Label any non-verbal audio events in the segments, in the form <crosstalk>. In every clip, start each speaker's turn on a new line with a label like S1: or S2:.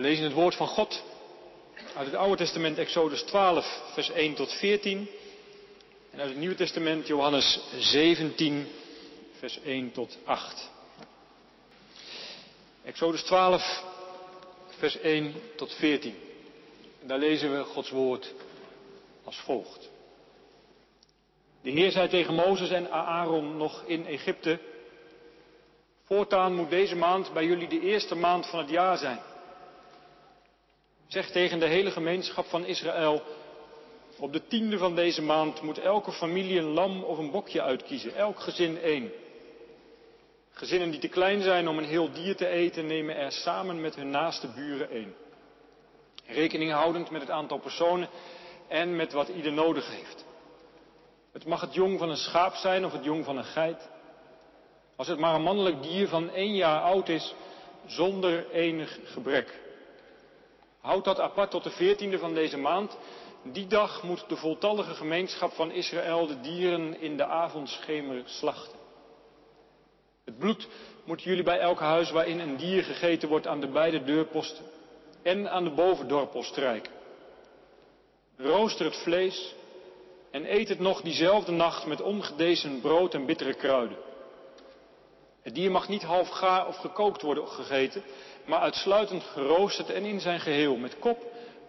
S1: We lezen het woord van God uit het Oude Testament, Exodus 12, vers 1 tot 14. En uit het Nieuwe Testament, Johannes 17, vers 1 tot 8. Exodus 12, vers 1 tot 14. En daar lezen we Gods woord als volgt. De Heer zei tegen Mozes en Aaron nog in Egypte, voortaan moet deze maand bij jullie de eerste maand van het jaar zijn. Zeg tegen de hele gemeenschap van Israël, op de tiende van deze maand moet elke familie een lam of een bokje uitkiezen, elk gezin één. Gezinnen die te klein zijn om een heel dier te eten, nemen er samen met hun naaste buren één. Rekening houdend met het aantal personen en met wat ieder nodig heeft. Het mag het jong van een schaap zijn of het jong van een geit. Als het maar een mannelijk dier van één jaar oud is, zonder enig gebrek. Houd dat apart tot de veertiende van deze maand. Die dag moet de voltallige gemeenschap van Israël de dieren in de avondschemer slachten. Het bloed moeten jullie bij elk huis waarin een dier gegeten wordt aan de beide deurposten en aan de bovendorpel strijken. Rooster het vlees en eet het nog diezelfde nacht met ongedezen brood en bittere kruiden. Het dier mag niet half gaar of gekookt worden gegeten, maar uitsluitend geroosterd en in zijn geheel, met kop,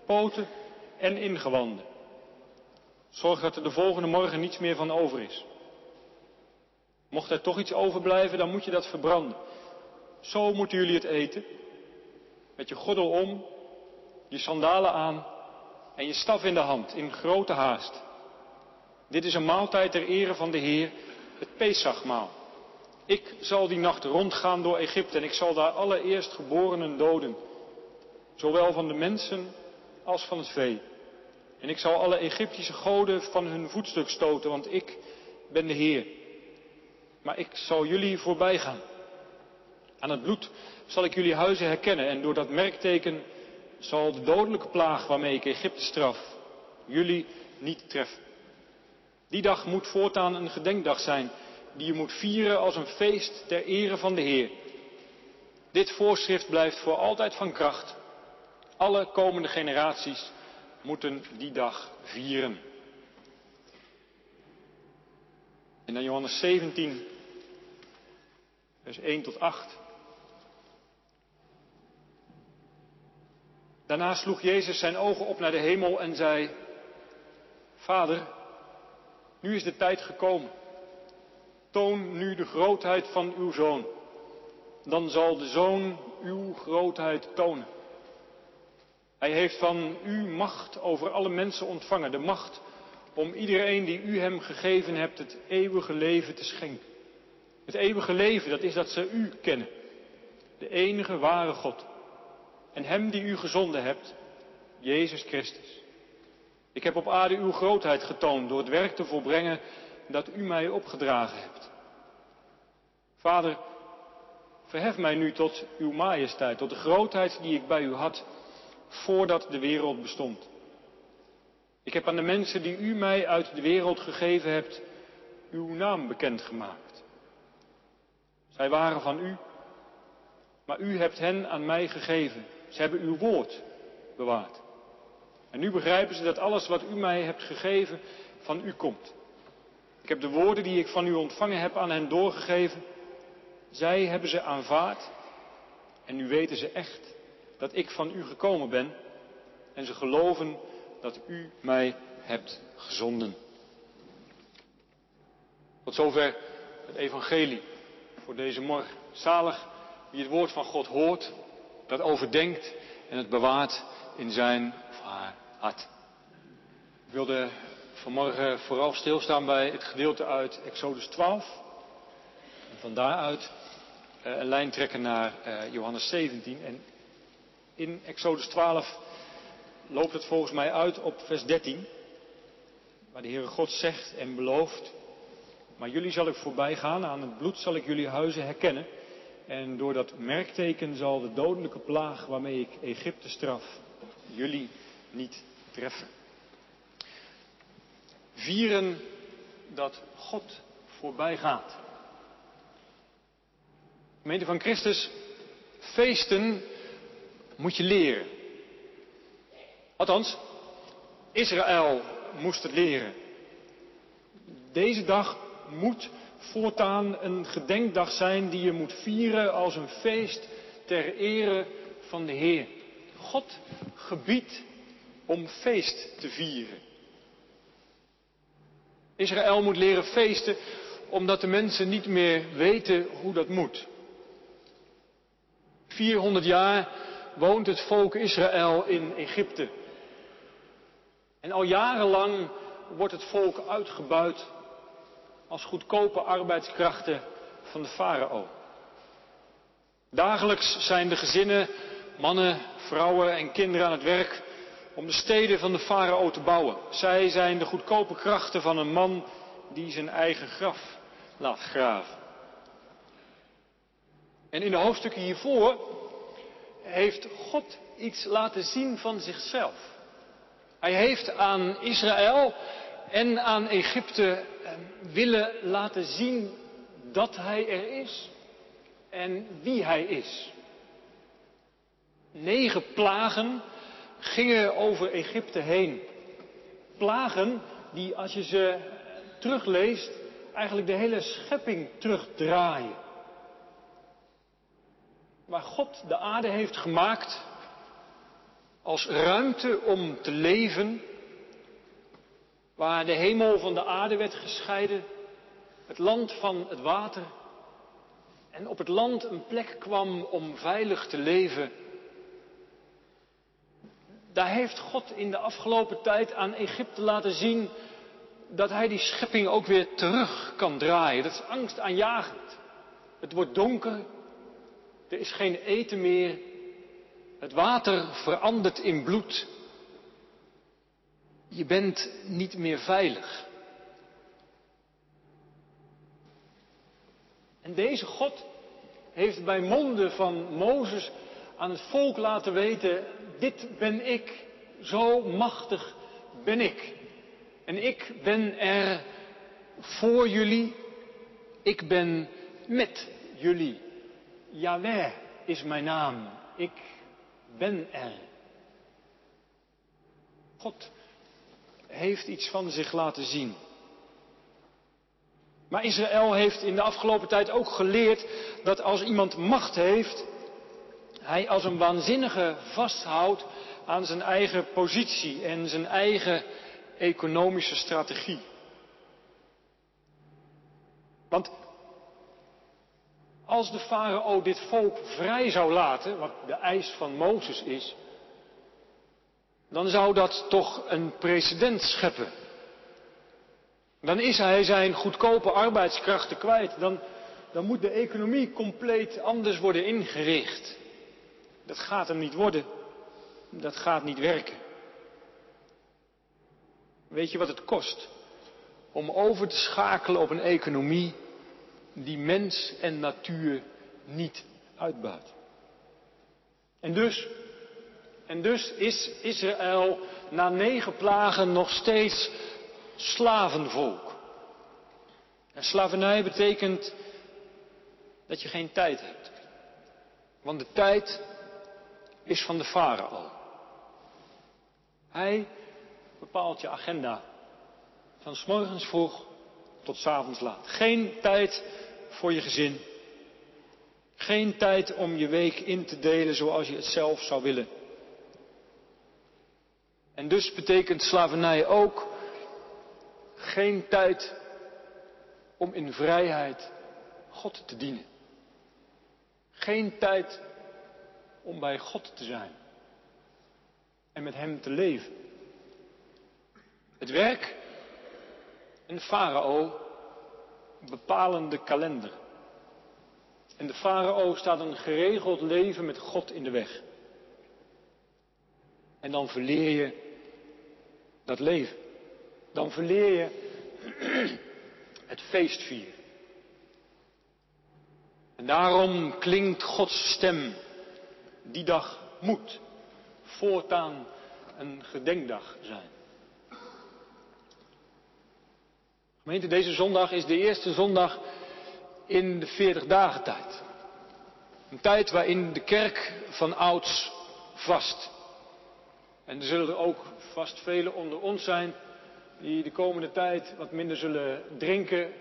S1: poten en ingewanden. Zorg dat er de volgende morgen niets meer van over is. Mocht er toch iets overblijven, dan moet je dat verbranden. Zo moeten jullie het eten. Met je gordel om, je sandalen aan en je staf in de hand, in grote haast. Dit is een maaltijd ter ere van de Heer, het Pesachmaal. Ik zal die nacht rondgaan door Egypte en ik zal daar alle eerstgeborenen doden, zowel van de mensen als van het vee. En ik zal alle Egyptische goden van hun voetstuk stoten, want ik ben de Heer. Maar ik zal jullie voorbij gaan. Aan het bloed zal ik jullie huizen herkennen en door dat merkteken zal de dodelijke plaag waarmee ik Egypte straf jullie niet treffen. Die dag moet voortaan een gedenkdag zijn die je moet vieren als een feest ter ere van de Heer. Dit voorschrift blijft voor altijd van kracht. Alle komende generaties moeten die dag vieren. En dan Johannes 17, vers 1 tot 8. Daarna sloeg Jezus zijn ogen op naar de hemel en zei: Vader, nu is de tijd gekomen. Toon nu de grootheid van uw zoon. Dan zal de zoon uw grootheid tonen. Hij heeft van u macht over alle mensen ontvangen. De macht om iedereen die u hem gegeven hebt het eeuwige leven te schenken. Het eeuwige leven, dat is dat ze u kennen. De enige ware God. En hem die u gezonden hebt, Jezus Christus. Ik heb op aarde uw grootheid getoond door het werk te volbrengen dat u mij opgedragen hebt. Vader, verhef mij nu tot uw majesteit, tot de grootheid die ik bij u had voordat de wereld bestond. Ik heb aan de mensen die u mij uit de wereld gegeven hebt, uw naam bekendgemaakt. Zij waren van u, maar u hebt hen aan mij gegeven. Ze hebben uw woord bewaard. En nu begrijpen ze dat alles wat u mij hebt gegeven van u komt. Ik heb de woorden die ik van u ontvangen heb aan hen doorgegeven. Zij hebben ze aanvaard. En nu weten ze echt dat ik van u gekomen ben. En ze geloven dat u mij hebt gezonden. Tot zover het evangelie voor deze morgen. Zalig wie het woord van God hoort, dat overdenkt en het bewaart in zijn of haar hart. Ik wilde vanmorgen vooral stilstaan bij het gedeelte uit Exodus 12. En van daaruit uh, een lijn trekken naar uh, Johannes 17. En in Exodus 12 loopt het volgens mij uit op vers 13. Waar de Heere God zegt en belooft. Maar jullie zal ik voorbij gaan, aan het bloed zal ik jullie huizen herkennen. En door dat merkteken zal de dodelijke plaag waarmee ik Egypte straf, jullie niet treffen. Vieren dat God voorbij gaat. Gemeente van Christus, feesten moet je leren. Althans, Israël moest het leren. Deze dag moet voortaan een gedenkdag zijn die je moet vieren als een feest ter ere van de Heer. God gebiedt om feest te vieren. Israël moet leren feesten omdat de mensen niet meer weten hoe dat moet. 400 jaar woont het volk Israël in Egypte. En al jarenlang wordt het volk uitgebuit als goedkope arbeidskrachten van de farao. Dagelijks zijn de gezinnen, mannen, vrouwen en kinderen aan het werk om de steden van de farao te bouwen. Zij zijn de goedkope krachten van een man die zijn eigen graf laat graven. En in de hoofdstukken hiervoor heeft God iets laten zien van zichzelf. Hij heeft aan Israël en aan Egypte eh, willen laten zien dat hij er is en wie hij is. Negen plagen gingen over Egypte heen. Plagen die, als je ze terugleest, eigenlijk de hele schepping terugdraaien. Waar God de aarde heeft gemaakt als ruimte om te leven, waar de hemel van de aarde werd gescheiden, het land van het water, en op het land een plek kwam om veilig te leven. Daar heeft God in de afgelopen tijd aan Egypte laten zien dat hij die schepping ook weer terug kan draaien. Dat is angstaanjagend. Het wordt donker, er is geen eten meer, het water verandert in bloed. Je bent niet meer veilig. En deze God heeft bij monden van Mozes aan het volk laten weten, dit ben ik, zo machtig ben ik. En ik ben er voor jullie, ik ben met jullie. Yahweh is mijn naam, ik ben er. God heeft iets van zich laten zien. Maar Israël heeft in de afgelopen tijd ook geleerd dat als iemand macht heeft, hij als een waanzinnige vasthoudt aan zijn eigen positie en zijn eigen economische strategie. Want als de farao dit volk vrij zou laten, wat de eis van Mozes is, dan zou dat toch een precedent scheppen. Dan is hij zijn goedkope arbeidskrachten kwijt. Dan, dan moet de economie compleet anders worden ingericht. Dat gaat hem niet worden. Dat gaat niet werken. Weet je wat het kost om over te schakelen op een economie die mens en natuur niet uitbuit? En dus, en dus is Israël na negen plagen nog steeds slavenvolk. En slavernij betekent dat je geen tijd hebt. Want de tijd is van de farao. Hij bepaalt je agenda. Van s morgens vroeg tot s avonds laat. Geen tijd voor je gezin. Geen tijd om je week in te delen zoals je het zelf zou willen. En dus betekent slavernij ook geen tijd om in vrijheid God te dienen. Geen tijd om bij God te zijn en met Hem te leven. Het werk en de farao bepalen de kalender. En de farao staat een geregeld leven met God in de weg. En dan verleer je dat leven. Dan verleer je <clears throat> het feestvieren. En daarom klinkt Gods stem. Die dag moet voortaan een gedenkdag zijn. Gemeente, deze zondag is de eerste zondag in de 40 dagen tijd. Een tijd waarin de kerk van ouds vast. En er zullen er ook vast velen onder ons zijn die de komende tijd wat minder zullen drinken,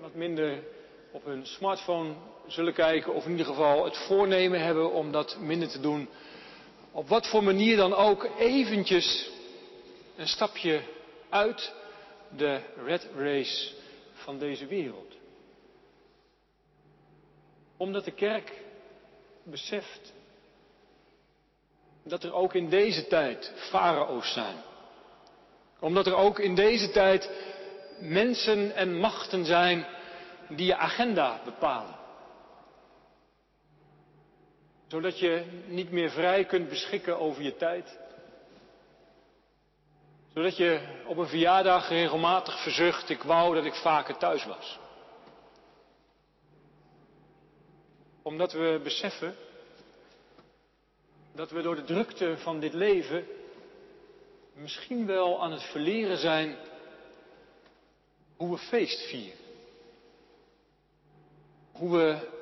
S1: wat minder op hun smartphone zullen kijken of in ieder geval het voornemen hebben om dat minder te doen. Op wat voor manier dan ook eventjes een stapje uit de red race van deze wereld. Omdat de kerk beseft dat er ook in deze tijd farao's zijn. Omdat er ook in deze tijd mensen en machten zijn die je agenda bepalen. Zodat je niet meer vrij kunt beschikken over je tijd. Zodat je op een verjaardag regelmatig verzucht, ik wou dat ik vaker thuis was. Omdat we beseffen dat we door de drukte van dit leven misschien wel aan het verleren zijn hoe we feest vieren. Hoe we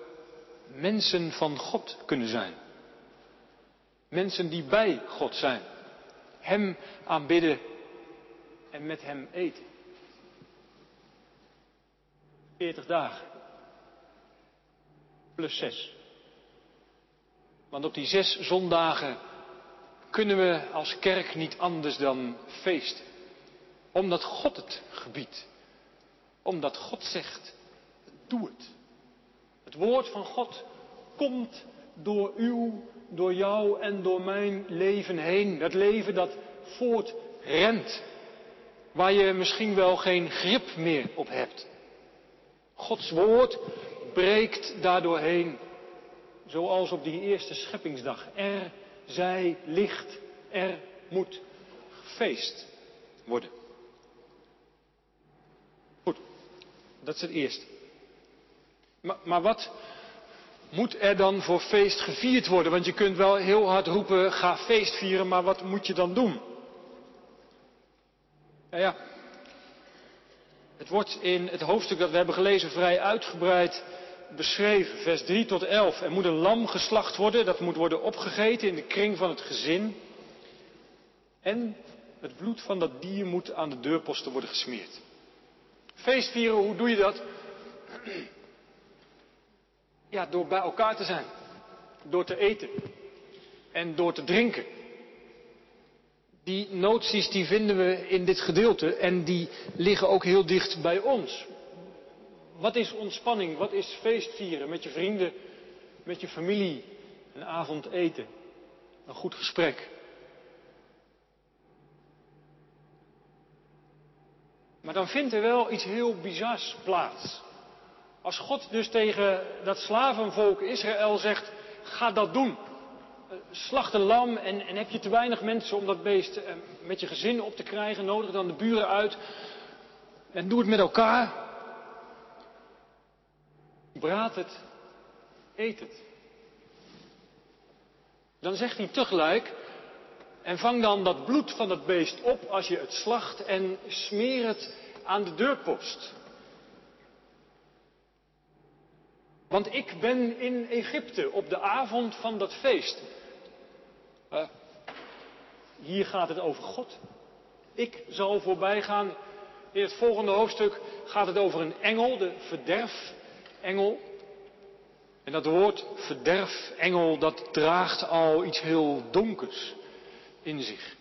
S1: mensen van God kunnen zijn. Mensen die bij God zijn. Hem aanbidden en met Hem eten. 40 dagen. Plus 6. Want op die zes zondagen kunnen we als kerk niet anders dan feesten. Omdat God het gebiedt. Omdat God zegt, doe het. Het woord van God komt door uw, door jou en door mijn leven heen. Dat leven dat voortrent. Waar je misschien wel geen grip meer op hebt. Gods woord breekt daardoorheen. Zoals op die eerste scheppingsdag. Er zij licht, er moet gefeest worden. Goed, dat is het eerste. Maar, maar wat moet er dan voor feest gevierd worden? Want je kunt wel heel hard roepen, ga feest vieren, maar wat moet je dan doen? Nou ja, het wordt in het hoofdstuk dat we hebben gelezen vrij uitgebreid beschreven, vers 3 tot 11. Er moet een lam geslacht worden, dat moet worden opgegeten in de kring van het gezin. En het bloed van dat dier moet aan de deurposten worden gesmeerd. Feestvieren, hoe doe je dat? Ja, door bij elkaar te zijn. Door te eten. En door te drinken. Die noties die vinden we in dit gedeelte en die liggen ook heel dicht bij ons. Wat is ontspanning? Wat is feestvieren? Met je vrienden, met je familie, een avond eten, een goed gesprek. Maar dan vindt er wel iets heel bizars plaats. Als God dus tegen dat slavenvolk Israël zegt, ga dat doen. Slacht een lam en, en heb je te weinig mensen om dat beest eh, met je gezin op te krijgen, nodig dan de buren uit. En doe het met elkaar. Braad het, eet het. Dan zegt hij tegelijk, en vang dan dat bloed van het beest op als je het slacht en smeer het aan de deurpost. Want ik ben in Egypte op de avond van dat feest. Uh, hier gaat het over God. Ik zal voorbij gaan. In het volgende hoofdstuk gaat het over een engel, de verderf engel. En dat woord verderf, engel, dat draagt al iets heel donkers in zich.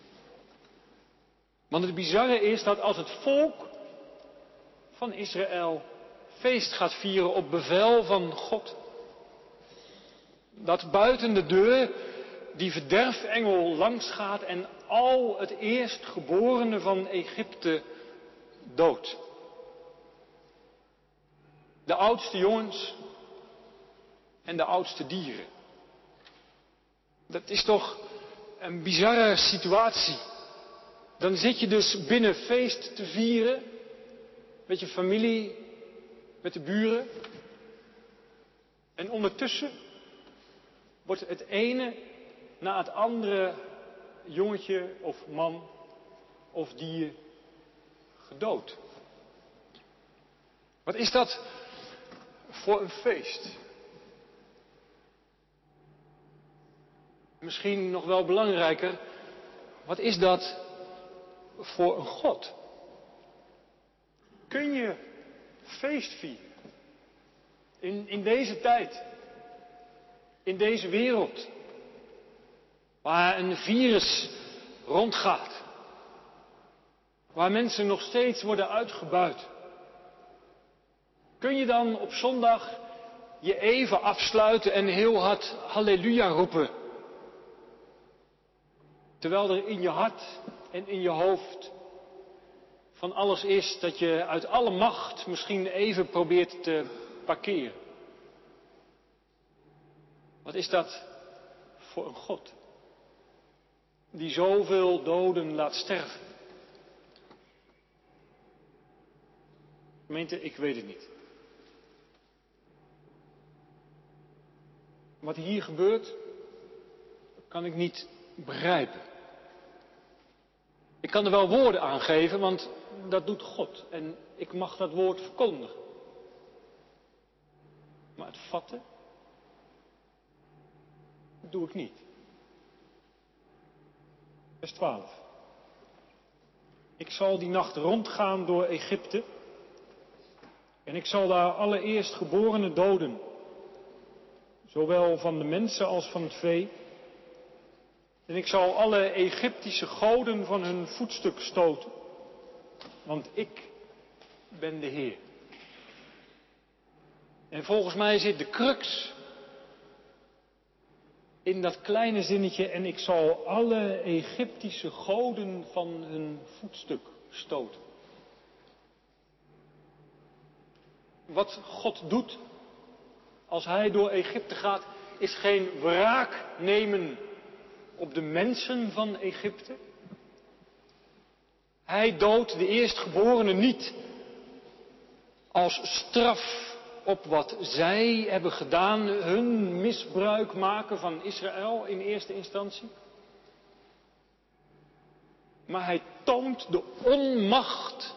S1: Want het bizarre is dat als het volk van Israël feest gaat vieren op bevel van God, dat buiten de deur die verderfengel langs gaat en al het eerstgeborene van Egypte doodt. De oudste jongens en de oudste dieren. Dat is toch een bizarre situatie. Dan zit je dus binnen feest te vieren met je familie, met de buren. En ondertussen wordt het ene na het andere jongetje of man of dier gedood. Wat is dat voor een feest. Misschien nog wel belangrijker, wat is dat voor een God? Kun je feest vieren in, in deze tijd, in deze wereld, waar een virus rondgaat, waar mensen nog steeds worden uitgebuit? Kun je dan op zondag je even afsluiten en heel hard halleluja roepen? Terwijl er in je hart en in je hoofd van alles is dat je uit alle macht misschien even probeert te parkeren. Wat is dat voor een God? Die zoveel doden laat sterven. Gemeente, ik weet het niet. Wat hier gebeurt, kan ik niet begrijpen. Ik kan er wel woorden aan geven, want dat doet God. En ik mag dat woord verkondigen. Maar het vatten, doe ik niet. Vers 12. Ik zal die nacht rondgaan door Egypte. En ik zal daar allereerst geborene doden. Zowel van de mensen als van het vee. En ik zal alle Egyptische goden van hun voetstuk stoten. Want ik ben de Heer. En volgens mij zit de crux in dat kleine zinnetje en ik zal alle Egyptische goden van hun voetstuk stoten. Wat God doet als hij door Egypte gaat, is geen wraak nemen op de mensen van Egypte. Hij doodt de eerstgeborenen niet als straf op wat zij hebben gedaan, hun misbruik maken van Israël in eerste instantie. Maar hij toont de onmacht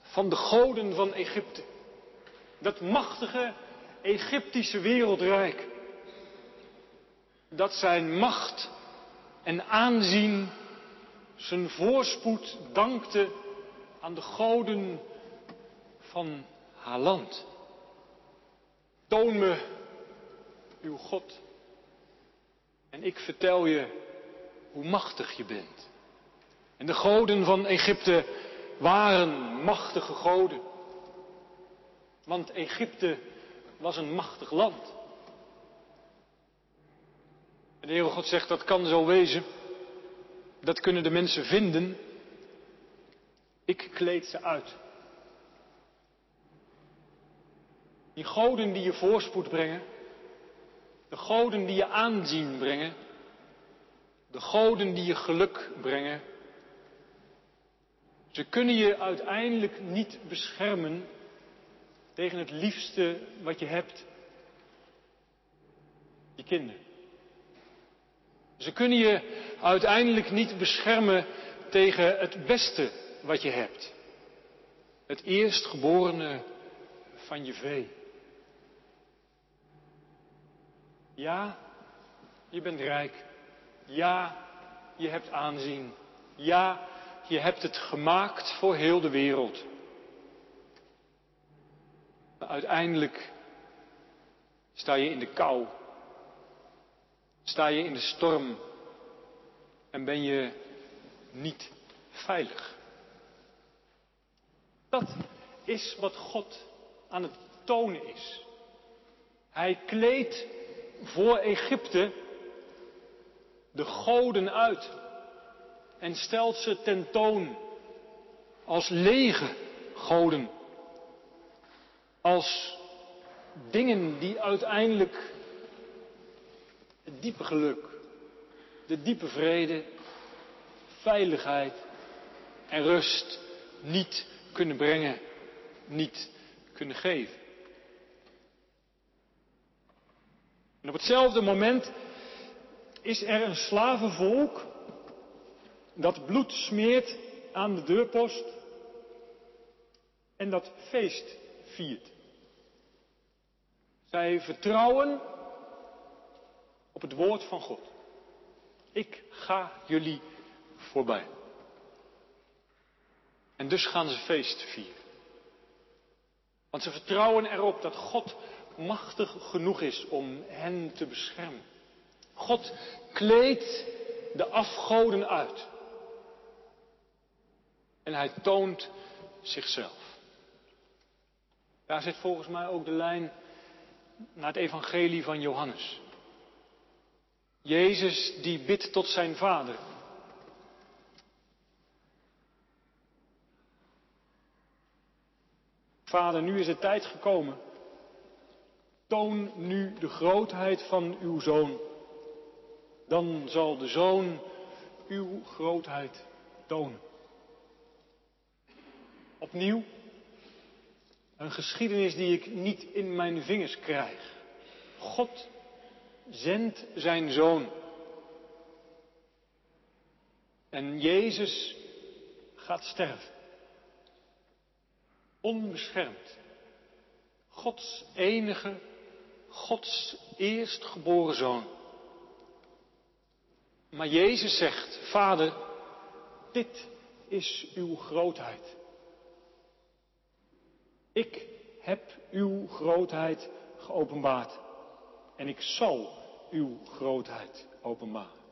S1: van de goden van Egypte. Dat machtige Egyptische wereldrijk. Dat zijn macht en aanzien zijn voorspoed dankte aan de goden van haar land. Toon me uw God en ik vertel je hoe machtig je bent. En de goden van Egypte waren machtige goden. Want Egypte was een machtig land. En de Heere God zegt dat kan zo wezen. Dat kunnen de mensen vinden. Ik kleed ze uit. Die goden die je voorspoed brengen. De goden die je aanzien brengen. De goden die je geluk brengen. Ze kunnen je uiteindelijk niet beschermen tegen het liefste wat je hebt. Je kinderen. Ze kunnen je uiteindelijk niet beschermen tegen het beste wat je hebt. Het eerstgeborene van je vee. Ja, je bent rijk. Ja, je hebt aanzien. Ja, je hebt het gemaakt voor heel de wereld. Maar uiteindelijk sta je in de kou. Sta je in de storm en ben je niet veilig. Dat is wat God aan het tonen is. Hij kleedt voor Egypte de goden uit en stelt ze tentoon als lege goden. Als dingen die uiteindelijk het diepe geluk, de diepe vrede, veiligheid en rust niet kunnen brengen, niet kunnen geven. En op hetzelfde moment is er een slavenvolk dat bloed smeert aan de deurpost en dat feest viert. Zij vertrouwen op het woord van God. Ik ga jullie voorbij. En dus gaan ze feest vieren. Want ze vertrouwen erop dat God machtig genoeg is om hen te beschermen. God kleedt de afgoden uit. En hij toont zichzelf. Daar zit volgens mij ook de lijn naar het evangelie van Johannes. Jezus die bidt tot zijn vader. Vader, nu is de tijd gekomen. Toon nu de grootheid van uw zoon. Dan zal de zoon uw grootheid tonen. Opnieuw een geschiedenis die ik niet in mijn vingers krijg. God zendt zijn zoon. En Jezus gaat sterven. Onbeschermd. Gods enige, Gods eerstgeboren zoon. Maar Jezus zegt, Vader, dit is uw grootheid. Ik heb uw grootheid geopenbaard. En ik zal uw grootheid openbaren.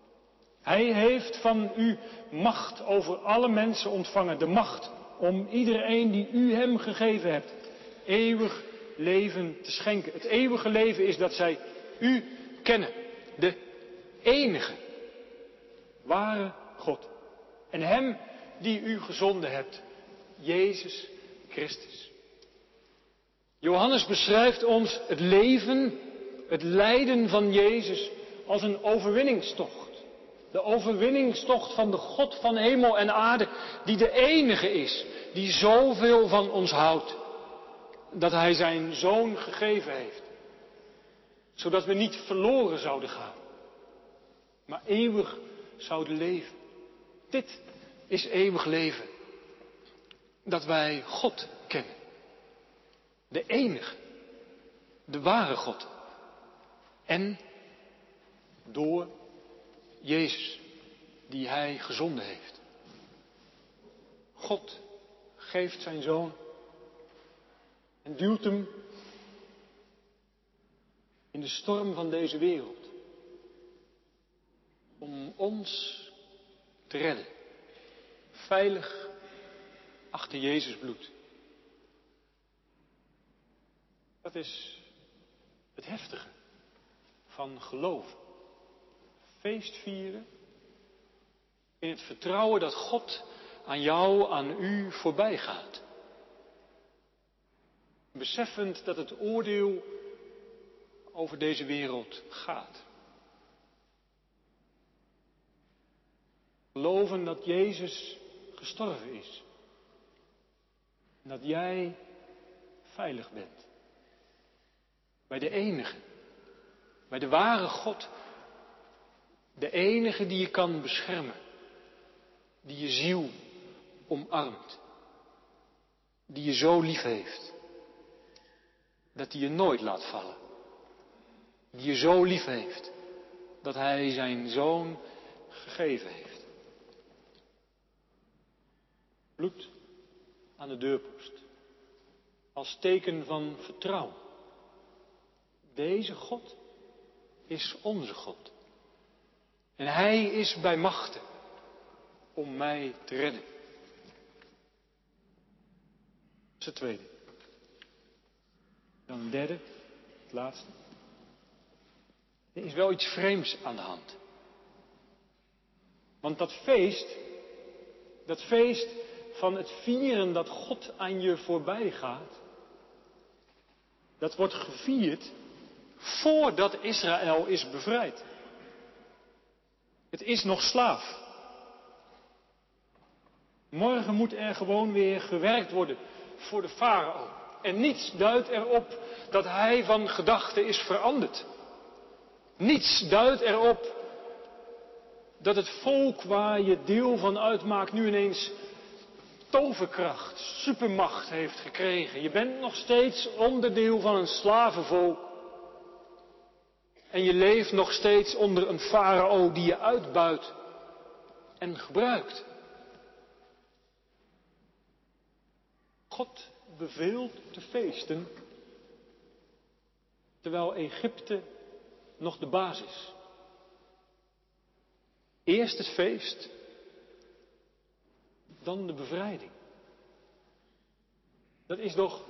S1: Hij heeft van u macht over alle mensen ontvangen. De macht om iedereen die u hem gegeven hebt, eeuwig leven te schenken. Het eeuwige leven is dat zij u kennen. De enige ware God. En hem die u gezonden hebt, Jezus Christus. Johannes beschrijft ons het leven, het lijden van Jezus als een overwinningstocht. De overwinningstocht van de God van hemel en aarde, die de enige is, die zoveel van ons houdt, dat Hij zijn zoon gegeven heeft, zodat we niet verloren zouden gaan, maar eeuwig zouden leven. Dit is eeuwig leven, dat wij God kennen. De enige, de ware God. En door Jezus, die Hij gezonden heeft. God geeft zijn zoon en duwt hem in de storm van deze wereld. Om ons te redden. Veilig achter Jezus bloed. Dat is het heftige van geloven. Feest vieren in het vertrouwen dat God aan jou, aan u voorbij gaat. Beseffend dat het oordeel over deze wereld gaat. Geloven dat Jezus gestorven is. Dat jij veilig bent. Bij de enige. Bij de ware God. De enige die je kan beschermen. Die je ziel omarmt. Die je zo lief heeft. Dat hij je nooit laat vallen. Die je zo lief heeft. Dat hij zijn zoon gegeven heeft. Bloed aan de deurpost. Als teken van vertrouwen. Deze God is onze God. En Hij is bij machten om mij te redden. Dat is het tweede. Dan een derde, het laatste. Er is wel iets vreemds aan de hand. Want dat feest, dat feest van het vieren dat God aan je voorbij gaat, dat wordt gevierd voordat Israël is bevrijd. Het is nog slaaf. Morgen moet er gewoon weer gewerkt worden voor de farao. En niets duidt erop dat hij van gedachten is veranderd. Niets duidt erop dat het volk waar je deel van uitmaakt nu ineens toverkracht, supermacht heeft gekregen. Je bent nog steeds onderdeel van een slavenvolk. En je leeft nog steeds onder een farao die je uitbuit en gebruikt. God beveelt te feesten, terwijl Egypte nog de baas is. Eerst het feest, dan de bevrijding. Dat is toch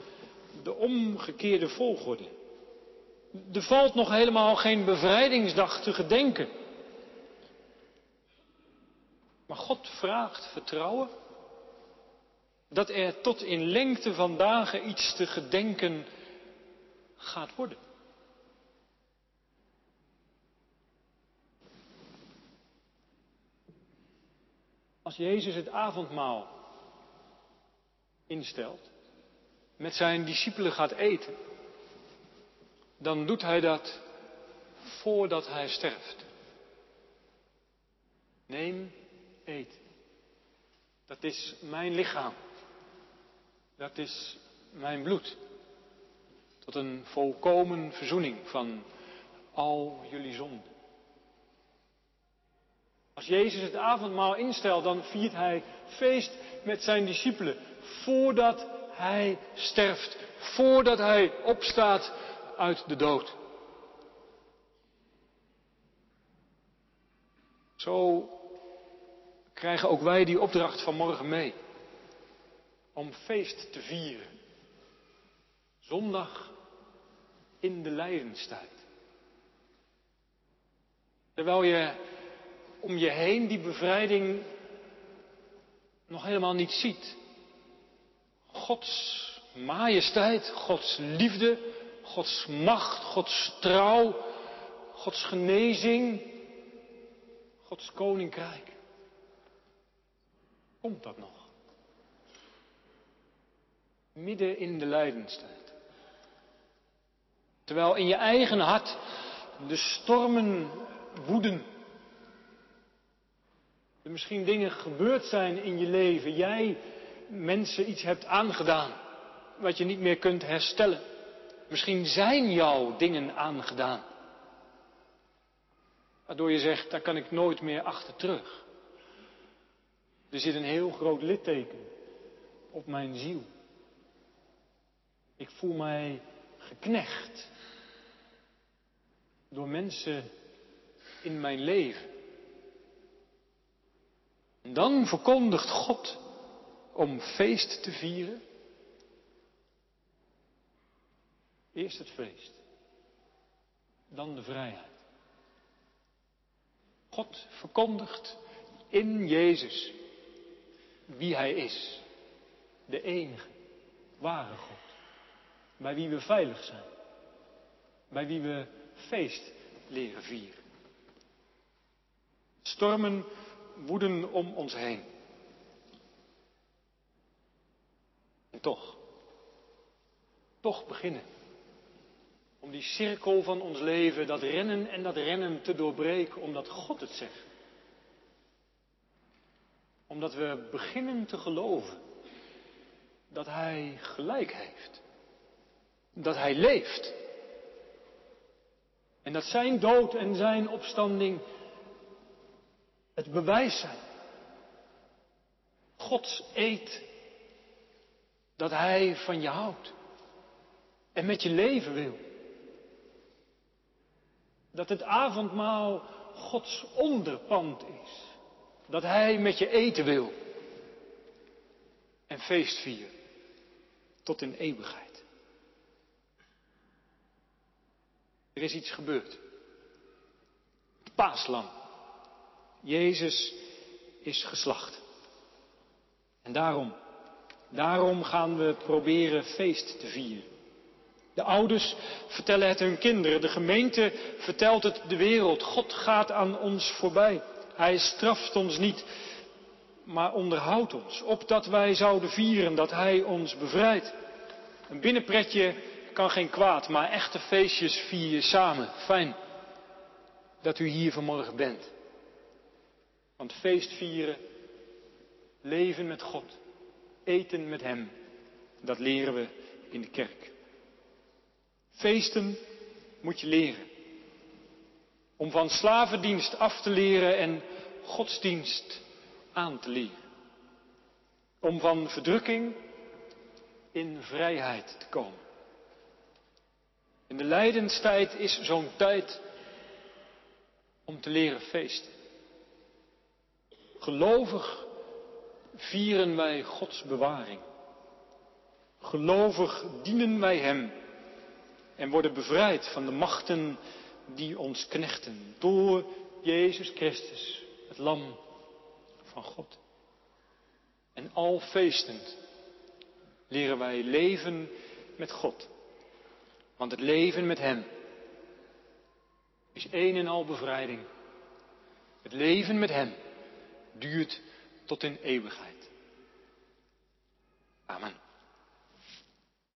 S1: de omgekeerde volgorde. Er valt nog helemaal geen bevrijdingsdag te gedenken. Maar God vraagt vertrouwen dat er tot in lengte van dagen iets te gedenken gaat worden. Als Jezus het avondmaal instelt, met zijn discipelen gaat eten, dan doet hij dat voordat hij sterft. Neem, eet. Dat is mijn lichaam. Dat is mijn bloed. Tot een volkomen verzoening van al jullie zonden. Als Jezus het avondmaal instelt, dan viert hij feest met zijn discipelen voordat hij sterft, voordat hij opstaat uit de dood. Zo krijgen ook wij die opdracht van morgen mee. Om feest te vieren. Zondag in de lijdenstijd. Terwijl je om je heen die bevrijding nog helemaal niet ziet. Gods majesteit, Gods liefde, Gods macht, Gods trouw, Gods genezing, Gods koninkrijk. Komt dat nog? Midden in de lijdenstijd. Terwijl in je eigen hart de stormen woeden. Er misschien dingen gebeurd zijn in je leven. Jij mensen iets hebt aangedaan. Wat je niet meer kunt herstellen. Misschien zijn jou dingen aangedaan. Waardoor je zegt, daar kan ik nooit meer achter terug. Er zit een heel groot litteken op mijn ziel. Ik voel mij geknecht door mensen in mijn leven. En dan verkondigt God om feest te vieren. Eerst het feest, dan de vrijheid. God verkondigt in Jezus wie Hij is. De enige, ware God. Bij wie we veilig zijn. Bij wie we feest leren vieren. Stormen woeden om ons heen. En toch, toch beginnen. Om die cirkel van ons leven, dat rennen en dat rennen te doorbreken, omdat God het zegt. Omdat we beginnen te geloven dat Hij gelijk heeft. Dat Hij leeft. En dat Zijn dood en Zijn opstanding het bewijs zijn. Gods eet dat Hij van je houdt en met je leven wil. Dat het avondmaal Gods onderpand is. Dat Hij met je eten wil. En feest vieren. Tot in eeuwigheid. Er is iets gebeurd. Paaslam. Jezus is geslacht. En daarom, daarom gaan we proberen feest te vieren. De ouders vertellen het hun kinderen, de gemeente vertelt het de wereld. God gaat aan ons voorbij. Hij straft ons niet, maar onderhoudt ons, opdat wij zouden vieren dat Hij ons bevrijdt. Een binnenpretje kan geen kwaad, maar echte feestjes vier je samen. Fijn dat u hier vanmorgen bent. Want feest vieren, leven met God, eten met Hem, dat leren we in de kerk. Feesten moet je leren. Om van slavendienst af te leren en godsdienst aan te leren. Om van verdrukking in vrijheid te komen. En de lijdenstijd is zo'n tijd om te leren feesten. Gelovig vieren wij Gods bewaring. Gelovig dienen wij Hem en worden bevrijd van de machten die ons knechten door Jezus Christus, het Lam van God. En al feestend leren wij leven met God. Want het leven met Hem is één en al bevrijding. Het leven met Hem duurt tot in eeuwigheid. Amen.